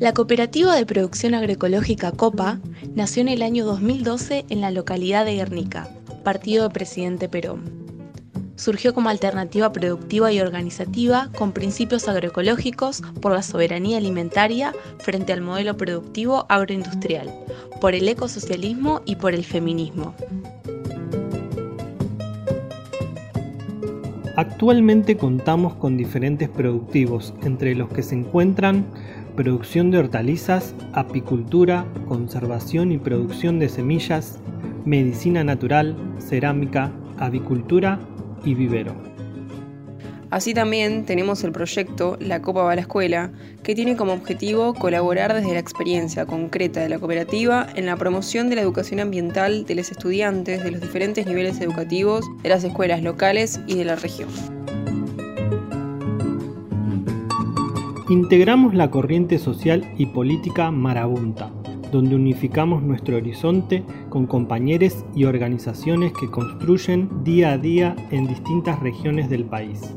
La cooperativa de producción agroecológica COPA nació en el año 2012 en la localidad de Guernica, partido de Presidente Perón. Surgió como alternativa productiva y organizativa con principios agroecológicos por la soberanía alimentaria frente al modelo productivo agroindustrial, por el ecosocialismo y por el feminismo. Actualmente contamos con diferentes productivos, entre los que se encuentran producción de hortalizas, apicultura, conservación y producción de semillas, medicina natural, cerámica, avicultura y vivero. Así también tenemos el proyecto La Copa va a la Escuela, que tiene como objetivo colaborar desde la experiencia concreta de la cooperativa en la promoción de la educación ambiental de los estudiantes de los diferentes niveles educativos de las escuelas locales y de la región. Integramos la corriente social y política marabunta, donde unificamos nuestro horizonte con compañeros y organizaciones que construyen día a día en distintas regiones del país.